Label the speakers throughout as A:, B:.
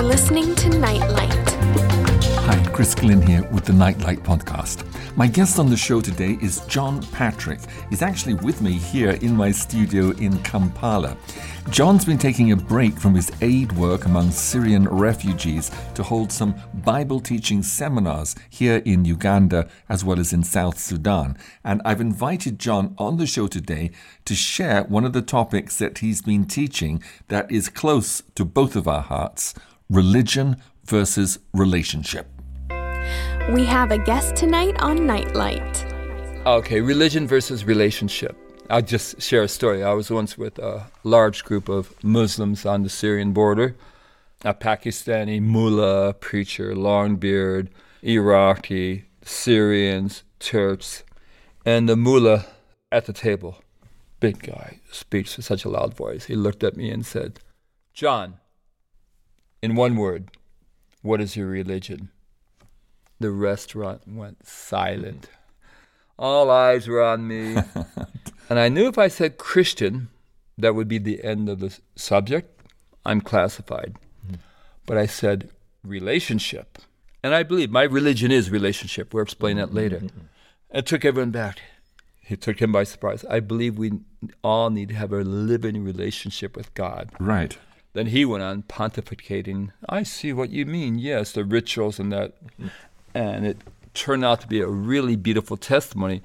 A: You're listening to Nightlight.
B: Hi, Chris Glynn here with the Nightlight Podcast. My guest on the show today is John Patrick. He's actually with me here in my studio in Kampala. John's been taking a break from his aid work among Syrian refugees to hold some Bible teaching seminars here in Uganda as well as in South Sudan. And I've invited John on the show today to share one of the topics that he's been teaching that is close to both of our hearts religion versus relationship.
A: We have a guest tonight on Nightlight.
C: Okay, religion versus relationship. I'll just share a story. I was once with a large group of Muslims on the Syrian border. A Pakistani mullah, preacher, long beard, Iraqi, Syrians, Turks, and the mullah at the table. Big guy, speaks with such a loud voice. He looked at me and said, John, in one word, what is your religion? The restaurant went silent. All eyes were on me. and I knew if I said Christian, that would be the end of the subject. I'm classified. Hmm. But I said relationship. And I believe my religion is relationship. We'll explain that later. Mm-hmm. It took everyone back. It took him by surprise. I believe we all need to have a living relationship with God.
B: Right.
C: Then he went on pontificating. I see what you mean. Yes, the rituals and that. And it turned out to be a really beautiful testimony.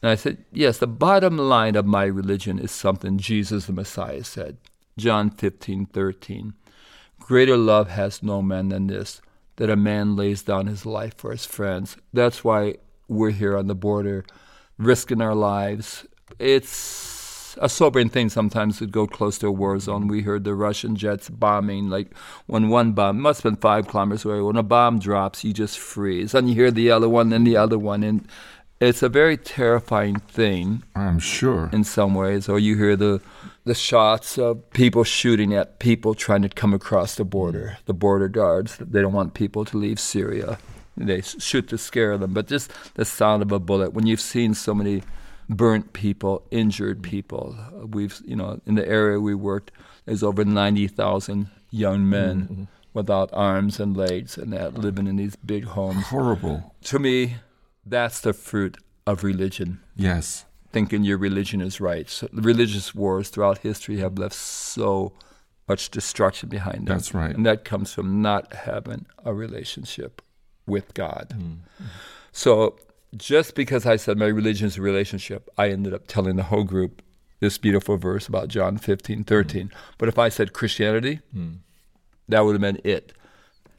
C: And I said, Yes, the bottom line of my religion is something Jesus the Messiah said. John 15, 13. Greater love has no man than this, that a man lays down his life for his friends. That's why we're here on the border, risking our lives. It's a sobering thing sometimes to go close to a war zone. We heard the Russian jets bombing, like when one bomb, must have been five kilometers away, when a bomb drops, you just freeze. And you hear the other one, then the other one. And it's a very terrifying thing
B: I'm sure.
C: in some ways. Or you hear the the shots of people shooting at people trying to come across the border. The border guards, they don't want people to leave Syria. They shoot to scare them. But just the sound of a bullet, when you've seen so many burnt people, injured people, we've, you know, in the area we worked, there's over 90,000 young men mm-hmm. without arms and legs and that living in these big homes.
B: Horrible.
C: To me, that's the fruit of religion
B: Yes.
C: thinking your religion is right. So religious wars throughout history have left so much destruction behind them.
B: That's right.
C: And that comes from not having a relationship with God. Mm-hmm. So just because I said my religion is a relationship, I ended up telling the whole group this beautiful verse about John 15, 13. But if I said Christianity, that would have been it.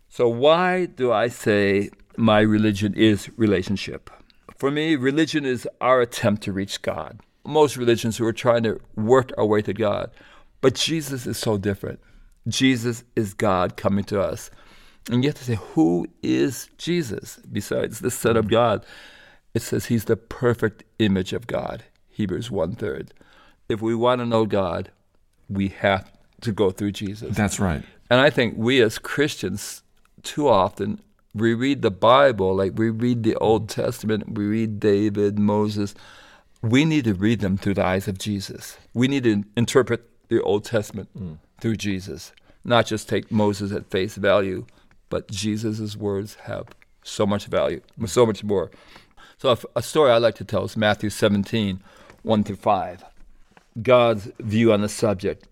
C: So why do I say my religion is relationship? For me, religion is our attempt to reach God. Most religions who are trying to work our way to God. But Jesus is so different. Jesus is God coming to us. And you have to say, who is Jesus besides the Son of God? It says he's the perfect image of God. Hebrews one third. If we want to know God, we have to go through Jesus.
B: That's right.
C: And I think we as Christians, too often, we read the Bible, like we read the Old Testament, we read David, Moses. We need to read them through the eyes of Jesus. We need to interpret the Old Testament mm. through Jesus, not just take Moses at face value, but Jesus' words have so much value, so much more. So, a, story I like to tell is Matthew 17, 1 through 5. God's view on the subject.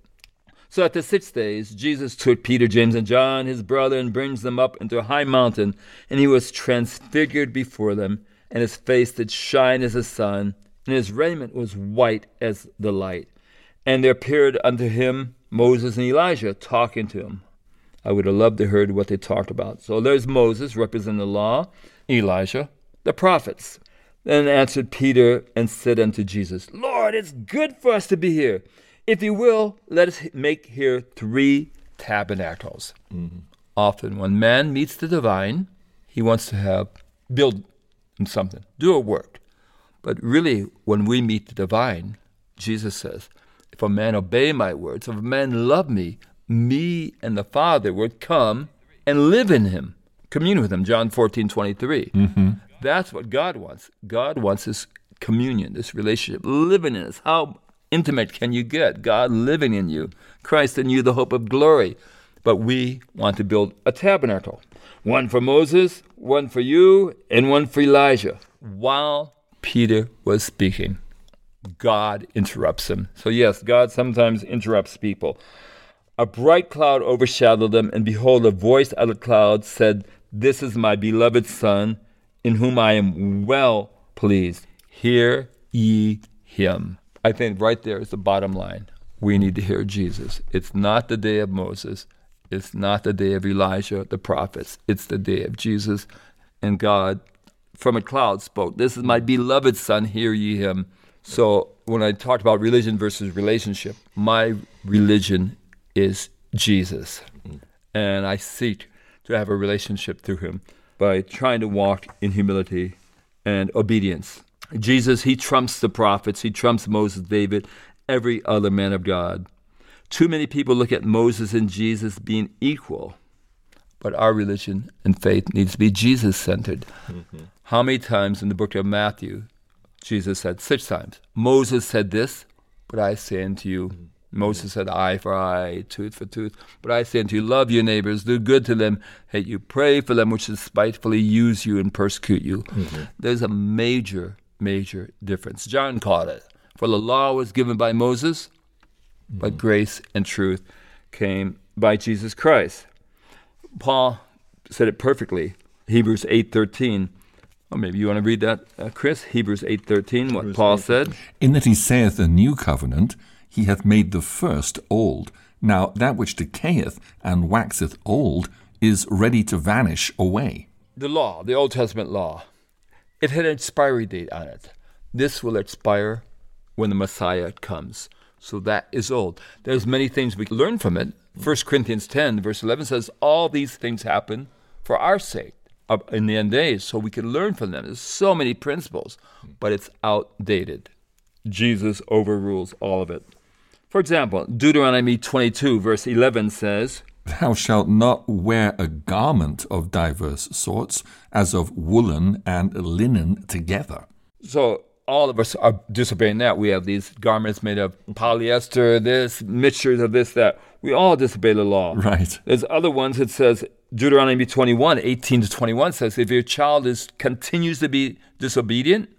C: So at the sixth days, Jesus took Peter, James, and John, his brother, and brings them up into a high mountain, and he was transfigured before them, and his face did shine as the sun, and his raiment was white as the light. And there appeared unto him Moses and Elijah talking to him. I would have loved to heard what they talked about. So there's Moses representing the law, Elijah, the prophets. Then answered Peter and said unto Jesus, Lord, it's good for us to be here. If you will, let us make here three tabernacles. Mm-hmm. Often, when man meets the divine, he wants to have build something, do a work. But really, when we meet the divine, Jesus says, If a man obey my words, if a man love me, me and the Father would come and live in him, commune with him. John 14, 23. Mm-hmm. That's what God wants. God wants this communion, this relationship, living in us. How intimate can you get? God living in you, Christ in you, the hope of glory. But we want to build a tabernacle one for Moses, one for you, and one for Elijah. While Peter was speaking, God interrupts him. So, yes, God sometimes interrupts people. A bright cloud overshadowed them, and behold, a voice out of the cloud said, This is my beloved Son, in whom I am well pleased. Hear ye him. I think right there is the bottom line. We need to hear Jesus. It's not the day of Moses. It's not the day of Elijah, the prophets. It's the day of Jesus. And God, from a cloud, spoke, This is my beloved Son, hear ye him. So when I talked about religion versus relationship, my religion is Jesus. And I seek to have a relationship through him by trying to walk in humility and obedience. Jesus, he trumps the prophets, he trumps Moses, David, every other man of God. Too many people look at Moses and Jesus being equal, but our religion and faith needs to be Jesus centered. Mm-hmm. How many times in the book of Matthew, Jesus said six times, Moses said this, but I say unto you, mm-hmm. Moses said, eye for eye, tooth for tooth. But I say unto you, love your neighbors, do good to them, hate you, pray for them which despitefully use you and persecute you. Mm-hmm. There's a major major difference. John caught it. For the law was given by Moses, mm-hmm. but grace and truth came by Jesus Christ. Paul said it perfectly. Hebrews 8:13. Or maybe you want to read that, uh, Chris? Hebrews 8:13, what Hebrews Paul 8. said.
B: In that he saith a new covenant, he hath made the first old. Now that which decayeth and waxeth old is ready to vanish away.
C: The law, the Old Testament law, it had an expiry date on it. This will expire when the Messiah comes. So that is old. There's many things we learn from it. 1 Corinthians 10, verse 11 says, All these things happen for our sake in the end days, so we can learn from them. There's so many principles, but it's outdated. Jesus overrules all of it. For example, Deuteronomy 22, verse 11 says,
B: Thou shalt not wear a garment of diverse sorts, as of woolen and linen together.
C: So all of us are disobeying that. We have these garments made of polyester, this, mixtures of this, that. We all disobey the law.
B: Right.
C: There's other ones that says, Deuteronomy 21, 18 to 21 says, if your child is continues to be disobedient,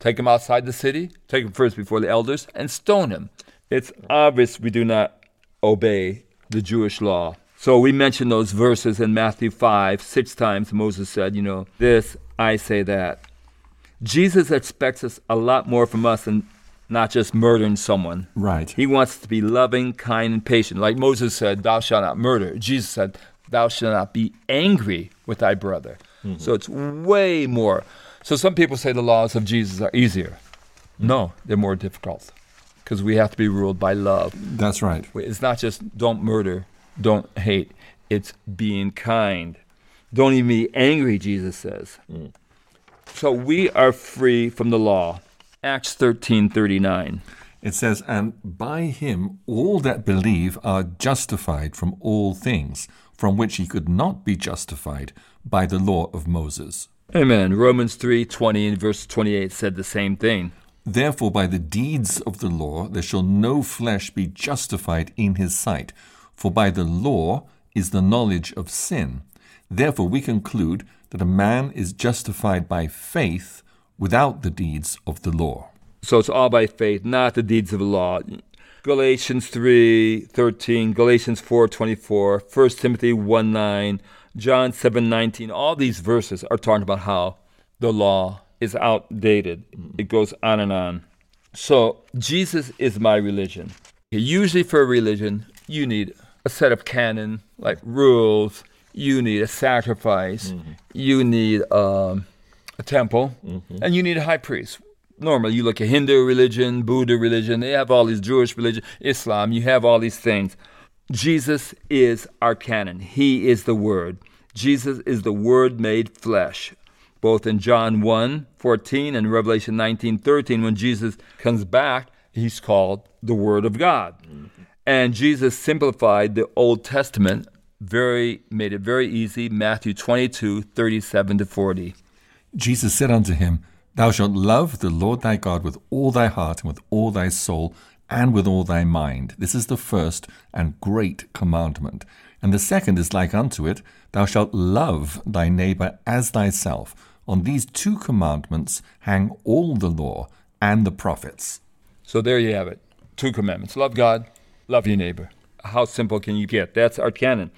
C: take him outside the city, take him first before the elders, and stone him. It's obvious we do not obey the Jewish law. So we mentioned those verses in Matthew 5, six times Moses said, you know, this, I say that. Jesus expects us a lot more from us than not just murdering someone.
B: Right.
C: He wants to be loving, kind, and patient. Like Moses said, Thou shalt not murder. Jesus said, Thou shalt not be angry with thy brother. Mm-hmm. So it's way more. So some people say the laws of Jesus are easier. No, they're more difficult because we have to be ruled by love.
B: That's right.
C: It's not just don't murder, don't hate. It's being kind. Don't even be angry, Jesus says. Mm. So we are free from the law. Acts 13:39.
B: It says, "And by him all that believe are justified from all things, from which he could not be justified by the law of Moses."
C: Amen. Romans 3:20 and verse 28 said the same thing.
B: Therefore, by the deeds of the law, there shall no flesh be justified in his sight, for by the law is the knowledge of sin. Therefore, we conclude that a man is justified by faith without the deeds of the law.
C: So it's all by faith, not the deeds of the law. Galatians 3:13, Galatians 4:24, 1 Timothy 1:9, John 7:19, all these verses are talking about how the law is outdated. It goes on and on. So, Jesus is my religion. Usually, for a religion, you need a set of canon, like rules. You need a sacrifice. Mm-hmm. You need um, a temple. Mm-hmm. And you need a high priest. Normally, you look at Hindu religion, Buddha religion, they have all these Jewish religion, Islam, you have all these things. Jesus is our canon. He is the Word. Jesus is the Word made flesh both in John 1 14 and Revelation 19 13. When Jesus comes back, he's called the Word of God. Mm-hmm. And Jesus simplified the Old Testament, very made it very easy. Matthew 22 37 to 40.
B: Jesus said unto him, Thou shalt love the Lord thy God with all thy heart and with all thy soul and with all thy mind. This is the first and great commandment. And the second is like unto it, Thou shalt love thy neighbor as thyself. On these two commandments hang all the law and the prophets.
C: So there you have it. Two commandments love God, love your neighbor. How simple can you get? That's our canon.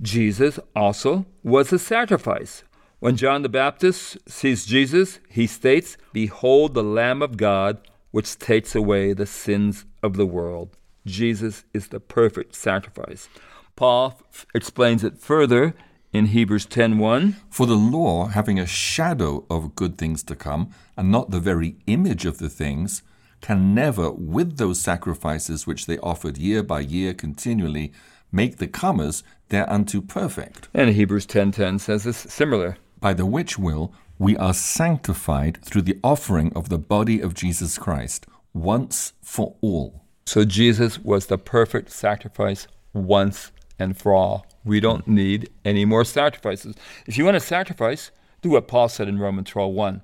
C: Jesus also was a sacrifice. When John the Baptist sees Jesus, he states, Behold the Lamb of God, which takes away the sins of the world. Jesus is the perfect sacrifice. Paul f- explains it further in Hebrews 10:1.
B: For the law, having a shadow of good things to come, and not the very image of the things, can never, with those sacrifices which they offered year by year continually, make the comers thereunto perfect.
C: And Hebrews 10:10 says this similar.
B: By the which will we are sanctified through the offering of the body of Jesus Christ, once for all.
C: So Jesus was the perfect sacrifice once and for all. We don't need any more sacrifices. If you want to sacrifice, do what Paul said in Romans 12:1.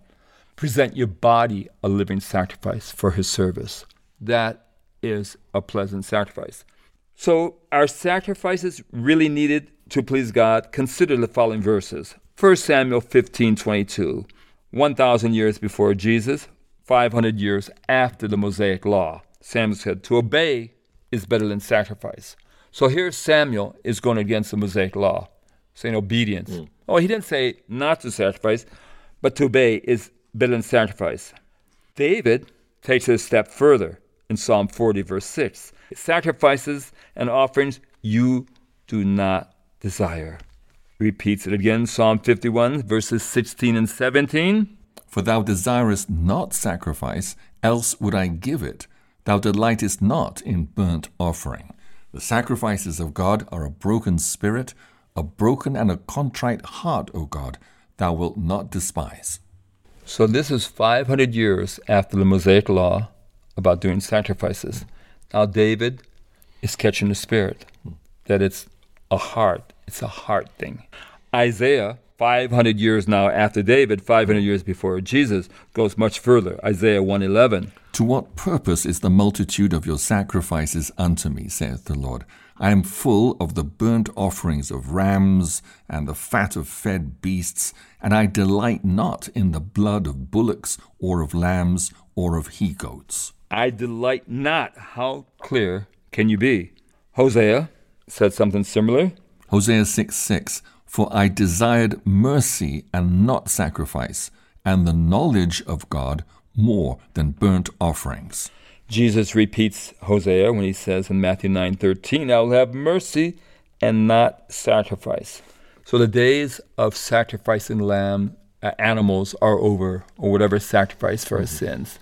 C: Present your body a living sacrifice for his service. That is a pleasant sacrifice. So, are sacrifices really needed to please God? Consider the following verses. 1 Samuel 15:22. 1000 years before Jesus, 500 years after the Mosaic law. Samuel said, "To obey is better than sacrifice." So here Samuel is going against the Mosaic law, saying obedience. Hmm. Oh, he didn't say not to sacrifice, but to obey is better than sacrifice. David takes it a step further in Psalm 40, verse 6. Sacrifices and offerings you do not desire. Repeats it again, Psalm 51, verses 16 and 17.
B: For thou desirest not sacrifice, else would I give it. Thou delightest not in burnt offering. The sacrifices of God are a broken spirit, a broken and a contrite heart, O God, thou wilt not despise.
C: So this is 500 years after the Mosaic law about doing sacrifices. Now David is catching the spirit that it's a heart, it's a heart thing. Isaiah, 500 years now after David, 500 years before Jesus, goes much further. Isaiah 111.
B: To what purpose is the multitude of your sacrifices unto me, saith the Lord? I am full of the burnt offerings of rams and the fat of fed beasts, and I delight not in the blood of bullocks or of lambs or of he goats.
C: I delight not. How clear can you be? Hosea said something similar.
B: Hosea 6 6 For I desired mercy and not sacrifice, and the knowledge of God more than burnt offerings.
C: Jesus repeats Hosea when he says in Matthew 9:13, "I will have mercy and not sacrifice." So the days of sacrificing lamb uh, animals are over, or whatever sacrifice for our sins.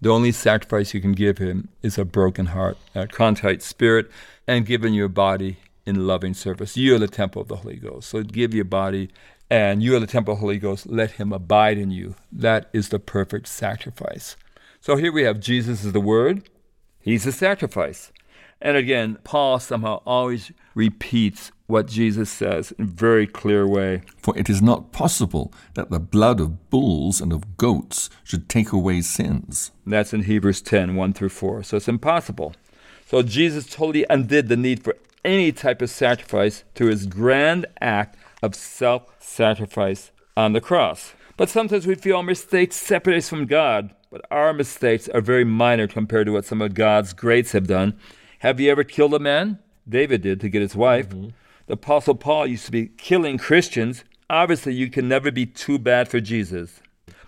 C: The only sacrifice you can give him is a broken heart, a contrite spirit, and giving your body in loving service. You are the temple of the Holy Ghost. So give your body, and you are the temple of the Holy Ghost. Let him abide in you. That is the perfect sacrifice. So here we have Jesus is the Word, He's the sacrifice. And again, Paul somehow always repeats what Jesus says in a very clear way.
B: For it is not possible that the blood of bulls and of goats should take away sins.
C: That's in Hebrews 10 1 through 4. So it's impossible. So Jesus totally undid the need for any type of sacrifice through his grand act of self sacrifice on the cross. But sometimes we feel our mistakes separate us from God, but our mistakes are very minor compared to what some of God's greats have done. Have you ever killed a man? David did to get his wife. Mm-hmm. The Apostle Paul used to be killing Christians. Obviously, you can never be too bad for Jesus.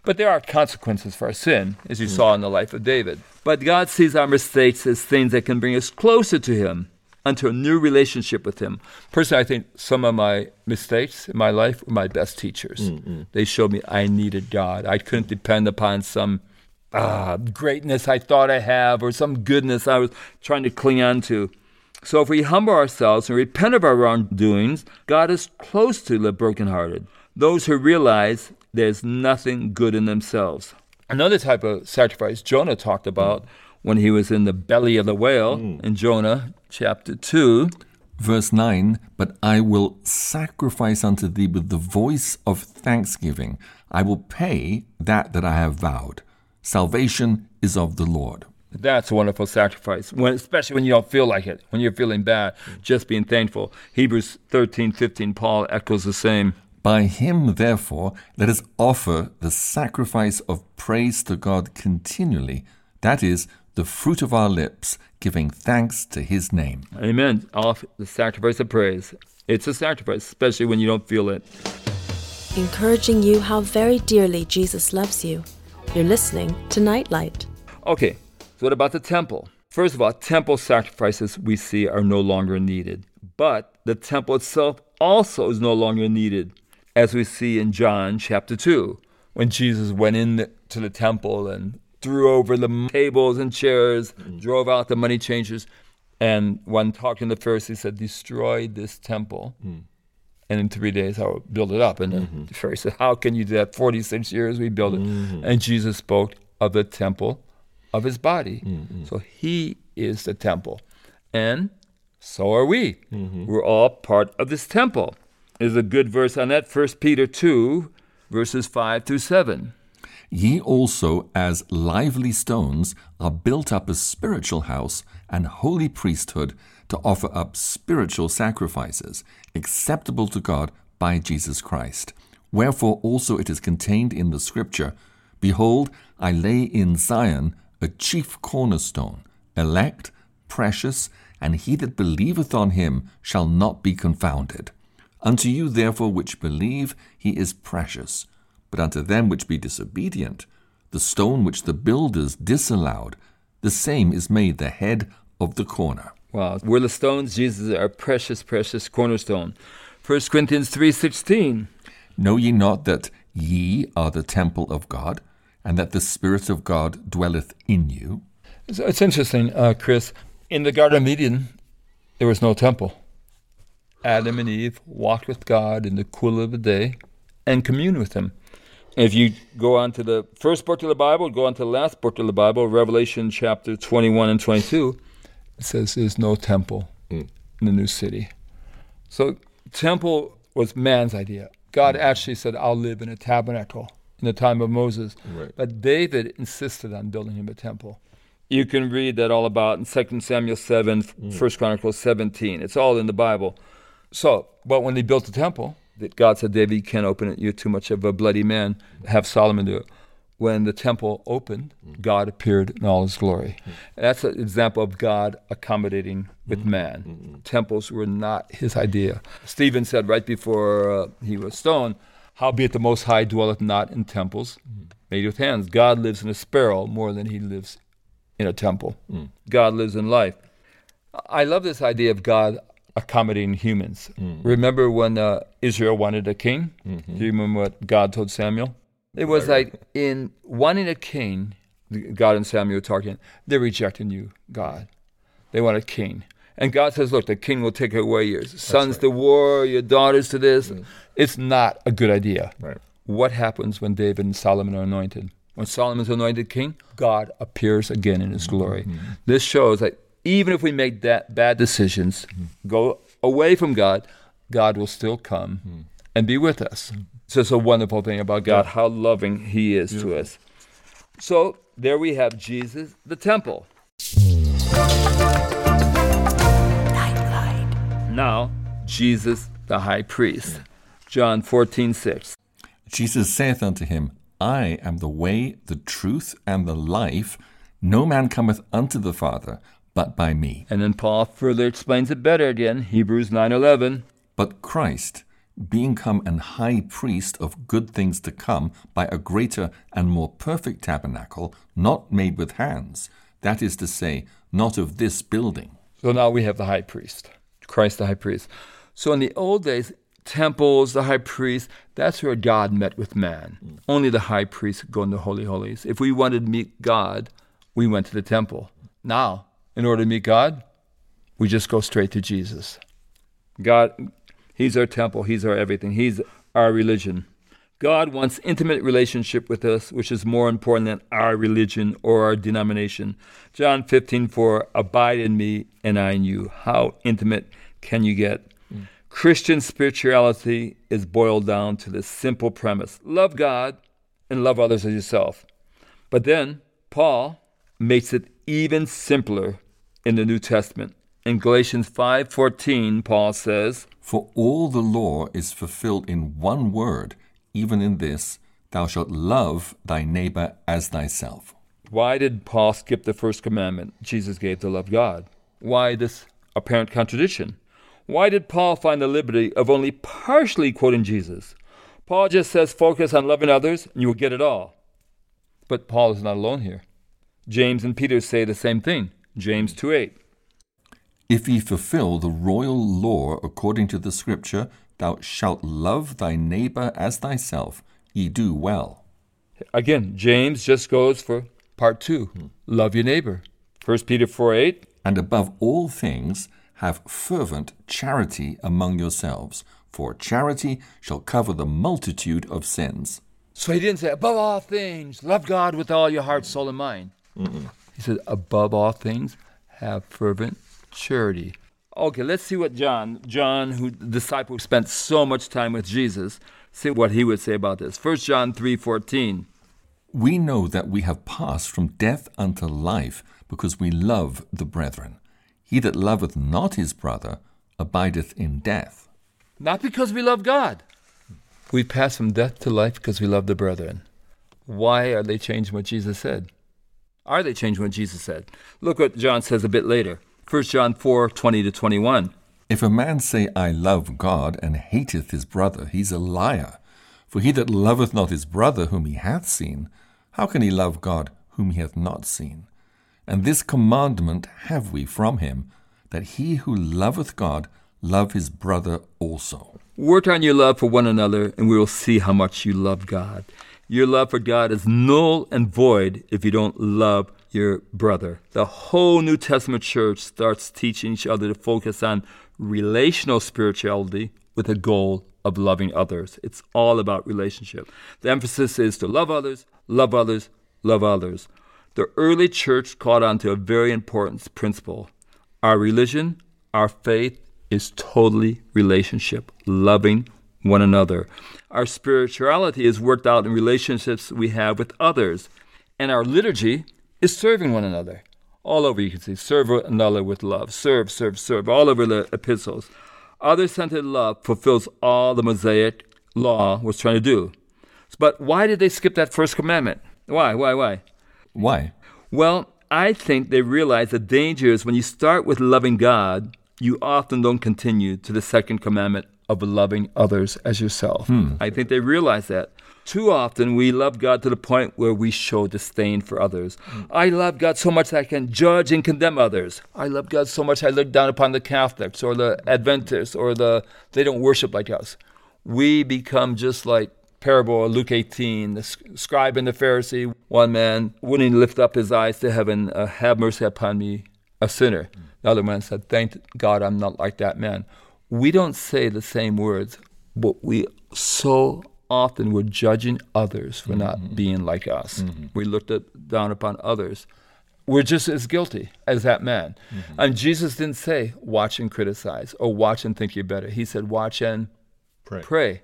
C: But there are consequences for our sin, as you mm-hmm. saw in the life of David. But God sees our mistakes as things that can bring us closer to Him, unto a new relationship with Him. Personally, I think some of my mistakes in my life were my best teachers. Mm, mm. They showed me I needed God. I couldn't depend upon some uh, greatness I thought I have or some goodness I was trying to cling on to. So if we humble ourselves and repent of our wrongdoings, God is close to the brokenhearted, those who realize there's nothing good in themselves. Another type of sacrifice Jonah talked about when he was in the belly of the whale mm. in Jonah chapter 2.
B: Verse 9 But I will sacrifice unto thee with the voice of thanksgiving. I will pay that that I have vowed. Salvation is of the Lord.
C: That's a wonderful sacrifice, when, especially when you don't feel like it, when you're feeling bad, just being thankful. Hebrews 13, 15, Paul echoes the same.
B: By him, therefore, let us offer the sacrifice of praise to God continually, that is, the fruit of our lips, giving thanks to his name.
C: Amen. Off the sacrifice of praise. It's a sacrifice, especially when you don't feel it.
D: encouraging you how very dearly Jesus loves you. You're listening to Nightlight.
C: Okay, so what about the temple? First of all, temple sacrifices we see are no longer needed, but the temple itself also is no longer needed, as we see in John chapter 2, when Jesus went into the temple and threw over the tables and chairs, mm-hmm. drove out the money changers, and when talking to the Pharisees, said, Destroy this temple. Mm. And in three days, I will build it up. And the mm-hmm. Pharisee said, How can you do that? 46 years we build it. Mm-hmm. And Jesus spoke of the temple of his body. So he is the temple. And so are we. We're all part of this temple. There's a good verse on that, 1 Peter 2, verses 5 through 7.
B: Ye also, as lively stones, are built up a spiritual house and holy priesthood to offer up spiritual sacrifices, acceptable to God by Jesus Christ. Wherefore also it is contained in the Scripture Behold, I lay in Zion a chief cornerstone, elect, precious, and he that believeth on him shall not be confounded. Unto you therefore which believe, he is precious. But unto them which be disobedient, the stone which the builders disallowed, the same is made the head of the corner.
C: Wow. We're the stones, Jesus is our precious, precious cornerstone. 1 Corinthians 3.16.
B: Know ye not that ye are the temple of God, and that the Spirit of God dwelleth in you?
C: It's, it's interesting, uh, Chris. In the Garden of Eden, there was no temple. Adam and Eve walked with God in the cool of the day and communed with Him. If you go on to the first book of the Bible, go on to the last book of the Bible, Revelation chapter 21 and 22, it says there's no temple mm. in the new city. So, temple was man's idea. God mm. actually said, I'll live in a tabernacle in the time of Moses.
B: Right.
C: But David insisted on building him a temple. You can read that all about in 2 Samuel 7, mm. 1 Chronicles 17. It's all in the Bible. So, but when they built the temple, that God said, David, you can't open it. You're too much of a bloody man. Have Solomon do it. When the temple opened, mm. God appeared in all his glory. Mm. That's an example of God accommodating with mm. man. Temples were not his idea. Stephen said right before uh, he was stoned, Howbeit the Most High dwelleth not in temples made with hands. God lives in a sparrow more than he lives in a temple. God lives in life. I love this idea of God accommodating humans. Mm-hmm. Remember when uh, Israel wanted a king? Mm-hmm. Do you remember what God told Samuel? It was like in wanting a king, God and Samuel talking, they're rejecting you, God. They want a king. And God says, look, the king will take away your sons to war, your daughters to this. Mm-hmm. It's not a good idea.
B: Right.
C: What happens when David and Solomon are anointed? When Solomon's anointed king, God appears again in his glory. This shows that even if we make that bad decisions, hmm. go away from God, God will still come hmm. and be with us. Hmm. So it's a wonderful thing about God, how loving He is to us. So there we have Jesus, the temple. Now, Jesus, the high priest. John 14, 6.
B: Jesus saith unto him, I am the way, the truth, and the life. No man cometh unto the Father but by me.
C: And then Paul further explains it better again, Hebrews 9:11.
B: But Christ, being come an high priest of good things to come by a greater and more perfect tabernacle, not made with hands, that is to say, not of this building.
C: So now we have the high priest, Christ the high priest. So in the old days, temples, the high priest, that's where God met with man. Mm. Only the high priest could go into the holy holies. If we wanted to meet God, we went to the temple. Now, in order to meet God, we just go straight to Jesus. God, He's our temple, He's our everything, He's our religion. God wants intimate relationship with us, which is more important than our religion or our denomination. John 15, 4, abide in me and I in you. How intimate can you get? Mm. Christian spirituality is boiled down to this simple premise love God and love others as yourself. But then Paul makes it even simpler in the New Testament. In Galatians 5:14, Paul says,
B: For all the law is fulfilled in one word, even in this, thou shalt love thy neighbor as thyself.
C: Why did Paul skip the first commandment Jesus gave to love God? Why this apparent contradiction? Why did Paul find the liberty of only partially quoting Jesus? Paul just says focus on loving others and you will get it all. But Paul is not alone here. James and Peter say the same thing. James 2 8.
B: If ye fulfill the royal law according to the scripture, thou shalt love thy neighbor as thyself, ye do well.
C: Again, James just goes for part two hmm. love your neighbor. 1 Peter 4 8.
B: And above all things, have fervent charity among yourselves, for charity shall cover the multitude of sins.
C: So he didn't say, above all things, love God with all your heart, soul, and mind. He said, above all things, have fervent charity. Okay, let's see what John, John, who the disciple who spent so much time with Jesus, see what he would say about this. 1 John 3:14.
B: We know that we have passed from death unto life, because we love the brethren. He that loveth not his brother abideth in death.
C: Not because we love God. We pass from death to life because we love the brethren. Why are they changing what Jesus said? Are they changing what Jesus said? Look what John says a bit later. 1 John 4 20 to 21.
B: If a man say, I love God, and hateth his brother, he's a liar. For he that loveth not his brother whom he hath seen, how can he love God whom he hath not seen? And this commandment have we from him, that he who loveth God love his brother also.
C: Work on your love for one another, and we will see how much you love God. Your love for God is null and void if you don't love your brother. The whole New Testament church starts teaching each other to focus on relational spirituality with a goal of loving others. It's all about relationship. The emphasis is to love others, love others, love others. The early church caught on to a very important principle. Our religion, our faith, is totally relationship, loving one another. Our spirituality is worked out in relationships we have with others, and our liturgy is serving one another. All over, you can see, serve one another with love. Serve, serve, serve, all over the epistles. Other centered love fulfills all the Mosaic law was trying to do. But why did they skip that first commandment? Why, why, why?
B: Why?
C: Well, I think they realize the danger is when you start with loving God, you often don't continue to the second commandment of loving others as yourself. Hmm. I think they realize that. Too often we love God to the point where we show disdain for others. Hmm. I love God so much that I can judge and condemn others. I love God so much I look down upon the Catholics or the Adventists or the they don't worship like us. We become just like parable of Luke 18, the scribe and the Pharisee. One man wouldn't lift up his eyes to heaven, uh, have mercy upon me, a sinner. Hmm. The other man said, Thank God I'm not like that man. We don't say the same words, but we so often we're judging others for not mm-hmm. being like us. Mm-hmm. We looked at, down upon others. We're just as guilty as that man. Mm-hmm. And Jesus didn't say, watch and criticize or watch and think you're better. He said, watch and
B: Pray.
C: pray.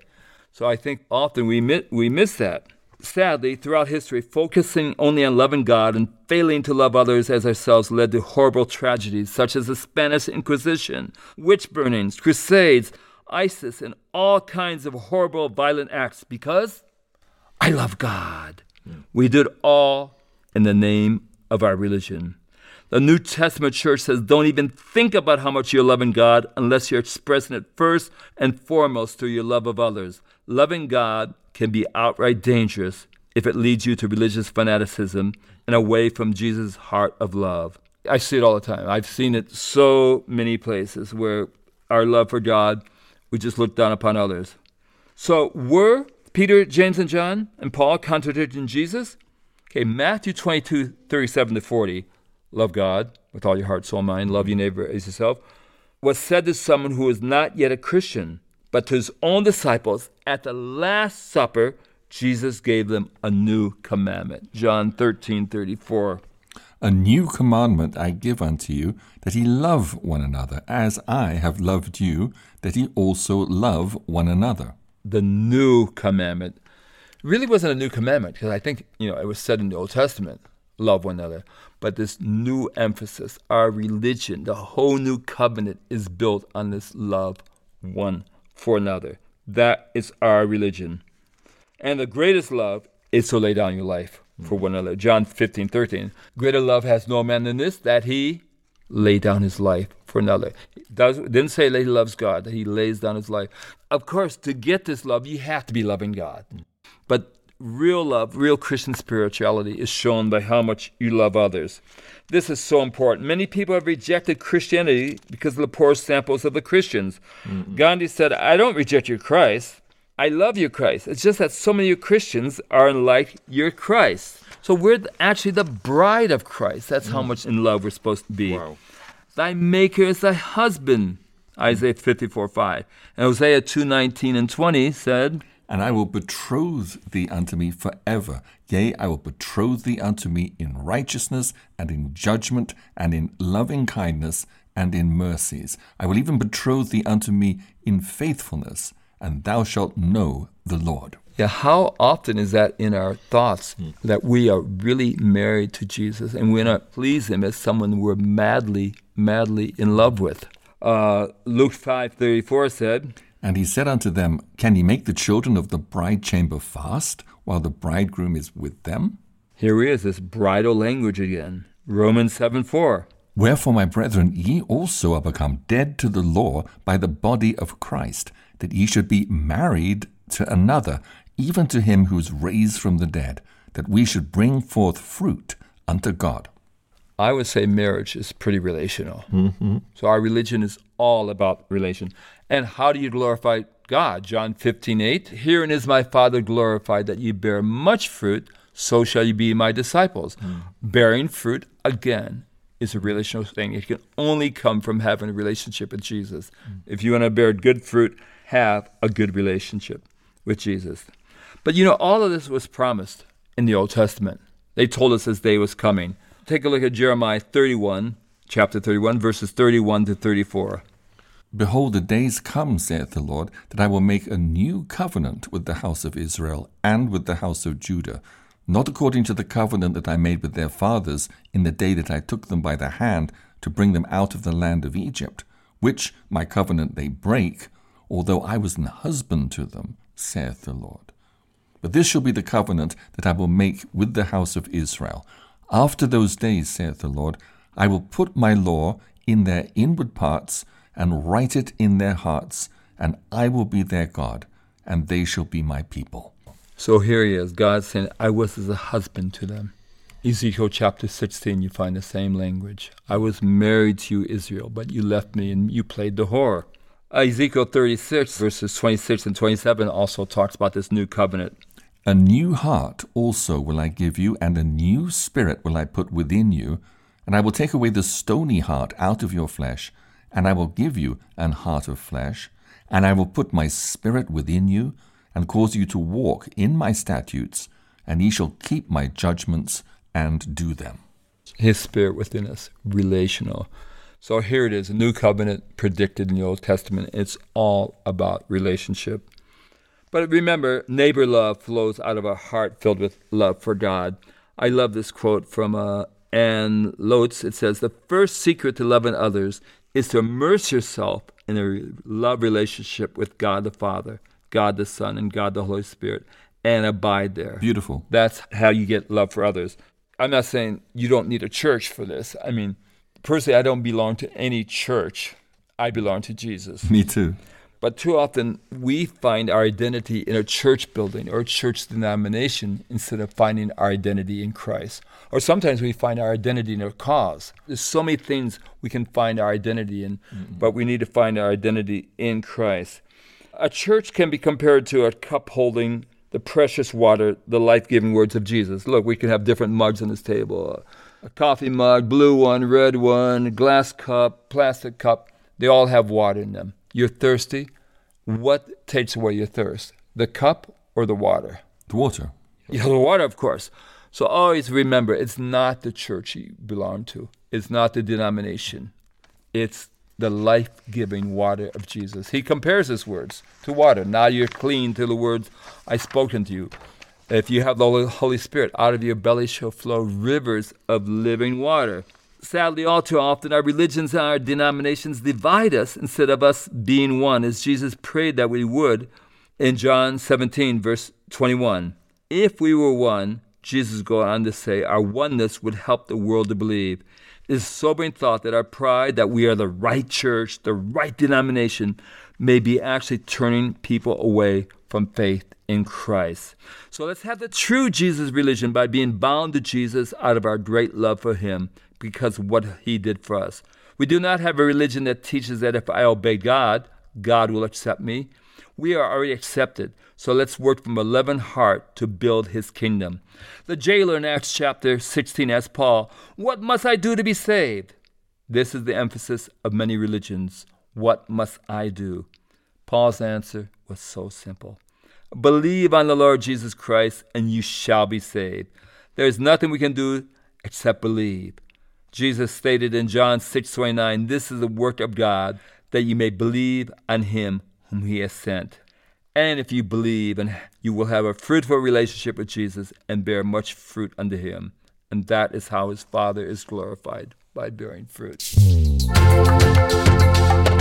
C: So I think often we, mi- we miss that. Sadly, throughout history, focusing only on loving God and failing to love others as ourselves led to horrible tragedies such as the Spanish Inquisition, witch burnings, crusades, ISIS, and all kinds of horrible violent acts because I love God. We did all in the name of our religion. The New Testament church says don't even think about how much you're loving God unless you're expressing it first and foremost through your love of others. Loving God can be outright dangerous if it leads you to religious fanaticism and away from Jesus' heart of love. I see it all the time. I've seen it so many places where our love for God, we just look down upon others. So were Peter, James, and John and Paul contradicting Jesus? Okay, Matthew 22, 37 to 40, love God with all your heart, soul, mind, love your neighbor as yourself, was said to someone who was not yet a Christian, but to his own disciples at the Last Supper, Jesus gave them a new commandment. John 13, 34.
B: A new commandment I give unto you, that ye love one another, as I have loved you, that ye also love one another.
C: the new commandment really wasn't a new commandment because I think you know it was said in the Old Testament. love one another. But this new emphasis, our religion, the whole new covenant is built on this love one for another. That is our religion. And the greatest love is to lay down your life for mm. one another. John 15, 13. Greater love has no man than this, that he lay down his life for another. Does, didn't say that he loves God, that he lays down his life. Of course, to get this love, you have to be loving God. Mm. But real love, real Christian spirituality is shown by how much you love others. This is so important. Many people have rejected Christianity because of the poor samples of the Christians. Mm-hmm. Gandhi said, I don't reject your Christ. I love your Christ. It's just that so many of you Christians aren't like your Christ. So we're actually the bride of Christ. That's mm. how much in love we're supposed to be. Wow. Thy maker is thy husband. Isaiah 54 5. And Hosea 2 19 and 20 said,
B: and I will betroth thee unto me forever. Yea, I will betroth thee unto me in righteousness and in judgment and in loving kindness and in mercies. I will even betroth thee unto me in faithfulness, and thou shalt know the Lord.
C: Yeah, how often is that in our thoughts hmm. that we are really married to Jesus and we're not pleased Him as someone we're madly, madly in love with? Uh, Luke five thirty four said,
B: and he said unto them, Can ye make the children of the bride chamber fast, while the bridegroom is with them?
C: Here is this bridal language again. Romans 7 4.
B: Wherefore, my brethren, ye also are become dead to the law by the body of Christ, that ye should be married to another, even to him who is raised from the dead, that we should bring forth fruit unto God.
C: I would say marriage is pretty relational. Mm-hmm. So our religion is all about relation. And how do you glorify God? John 15, 8. Herein is my Father glorified that ye bear much fruit, so shall ye be my disciples. Mm. Bearing fruit, again, is a relational thing. It can only come from having a relationship with Jesus. Mm. If you want to bear good fruit, have a good relationship with Jesus. But you know, all of this was promised in the Old Testament. They told us this day was coming. Take a look at Jeremiah 31, chapter 31, verses 31 to 34.
B: Behold, the days come, saith the Lord, that I will make a new covenant with the house of Israel and with the house of Judah, not according to the covenant that I made with their fathers in the day that I took them by the hand to bring them out of the land of Egypt, which my covenant they break, although I was an husband to them, saith the Lord. But this shall be the covenant that I will make with the house of Israel. After those days, saith the Lord, I will put my law in their inward parts, and write it in their hearts, and I will be their God, and they shall be my people.
C: So here he is, God saying, I was as a husband to them. Ezekiel chapter 16, you find the same language. I was married to you, Israel, but you left me and you played the whore. Ezekiel 36, verses 26 and 27, also talks about this new covenant.
B: A new heart also will I give you, and a new spirit will I put within you, and I will take away the stony heart out of your flesh and I will give you an heart of flesh, and I will put my spirit within you, and cause you to walk in my statutes, and ye shall keep my judgments and do them.
C: His spirit within us, relational. So here it is, a new covenant predicted in the Old Testament. It's all about relationship. But remember, neighbor love flows out of a heart filled with love for God. I love this quote from uh, Anne Lotz. It says, The first secret to loving others is to immerse yourself in a love relationship with God the Father, God the Son, and God the Holy Spirit, and abide there.
B: Beautiful.
C: That's how you get love for others. I'm not saying you don't need a church for this. I mean, personally, I don't belong to any church. I belong to Jesus.
B: Me too.
C: But too often we find our identity in a church building or a church denomination instead of finding our identity in Christ. Or sometimes we find our identity in a cause. There's so many things we can find our identity in, mm-hmm. but we need to find our identity in Christ. A church can be compared to a cup holding the precious water, the life giving words of Jesus. Look, we can have different mugs on this table a coffee mug, blue one, red one, glass cup, plastic cup. They all have water in them. You're thirsty. What takes away your thirst? The cup or the water?
B: The water.
C: Yeah, the water, of course. So always remember it's not the church you belong to, it's not the denomination, it's the life giving water of Jesus. He compares his words to water. Now you're clean to the words I spoken to you. If you have the Holy Spirit, out of your belly shall flow rivers of living water. Sadly, all too often, our religions and our denominations divide us instead of us being one, as Jesus prayed that we would in John 17, verse 21. If we were one, Jesus goes on to say, our oneness would help the world to believe. It is sobering thought that our pride that we are the right church, the right denomination, may be actually turning people away from faith in Christ. So let's have the true Jesus religion by being bound to Jesus out of our great love for Him because of what He did for us. We do not have a religion that teaches that if I obey God, God will accept me. We are already accepted, so let's work from a loving heart to build His kingdom. The jailer in Acts chapter 16 asked Paul, What must I do to be saved? This is the emphasis of many religions. What must I do? Paul's answer was so simple Believe on the Lord Jesus Christ, and you shall be saved. There is nothing we can do except believe. Jesus stated in John 6:29, "This is the work of God, that you may believe on him whom he has sent." And if you believe, and you will have a fruitful relationship with Jesus and bear much fruit unto him. And that is how his Father is glorified by bearing fruit.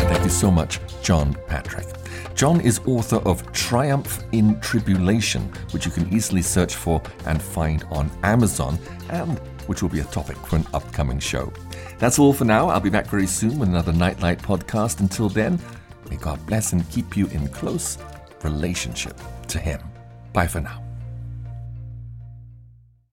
B: Thank you so much, John Patrick. John is author of Triumph in Tribulation, which you can easily search for and find on Amazon, and which will be a topic for an upcoming show. That's all for now. I'll be back very soon with another Nightlight podcast. Until then, may God bless and keep you in close relationship to Him. Bye for now.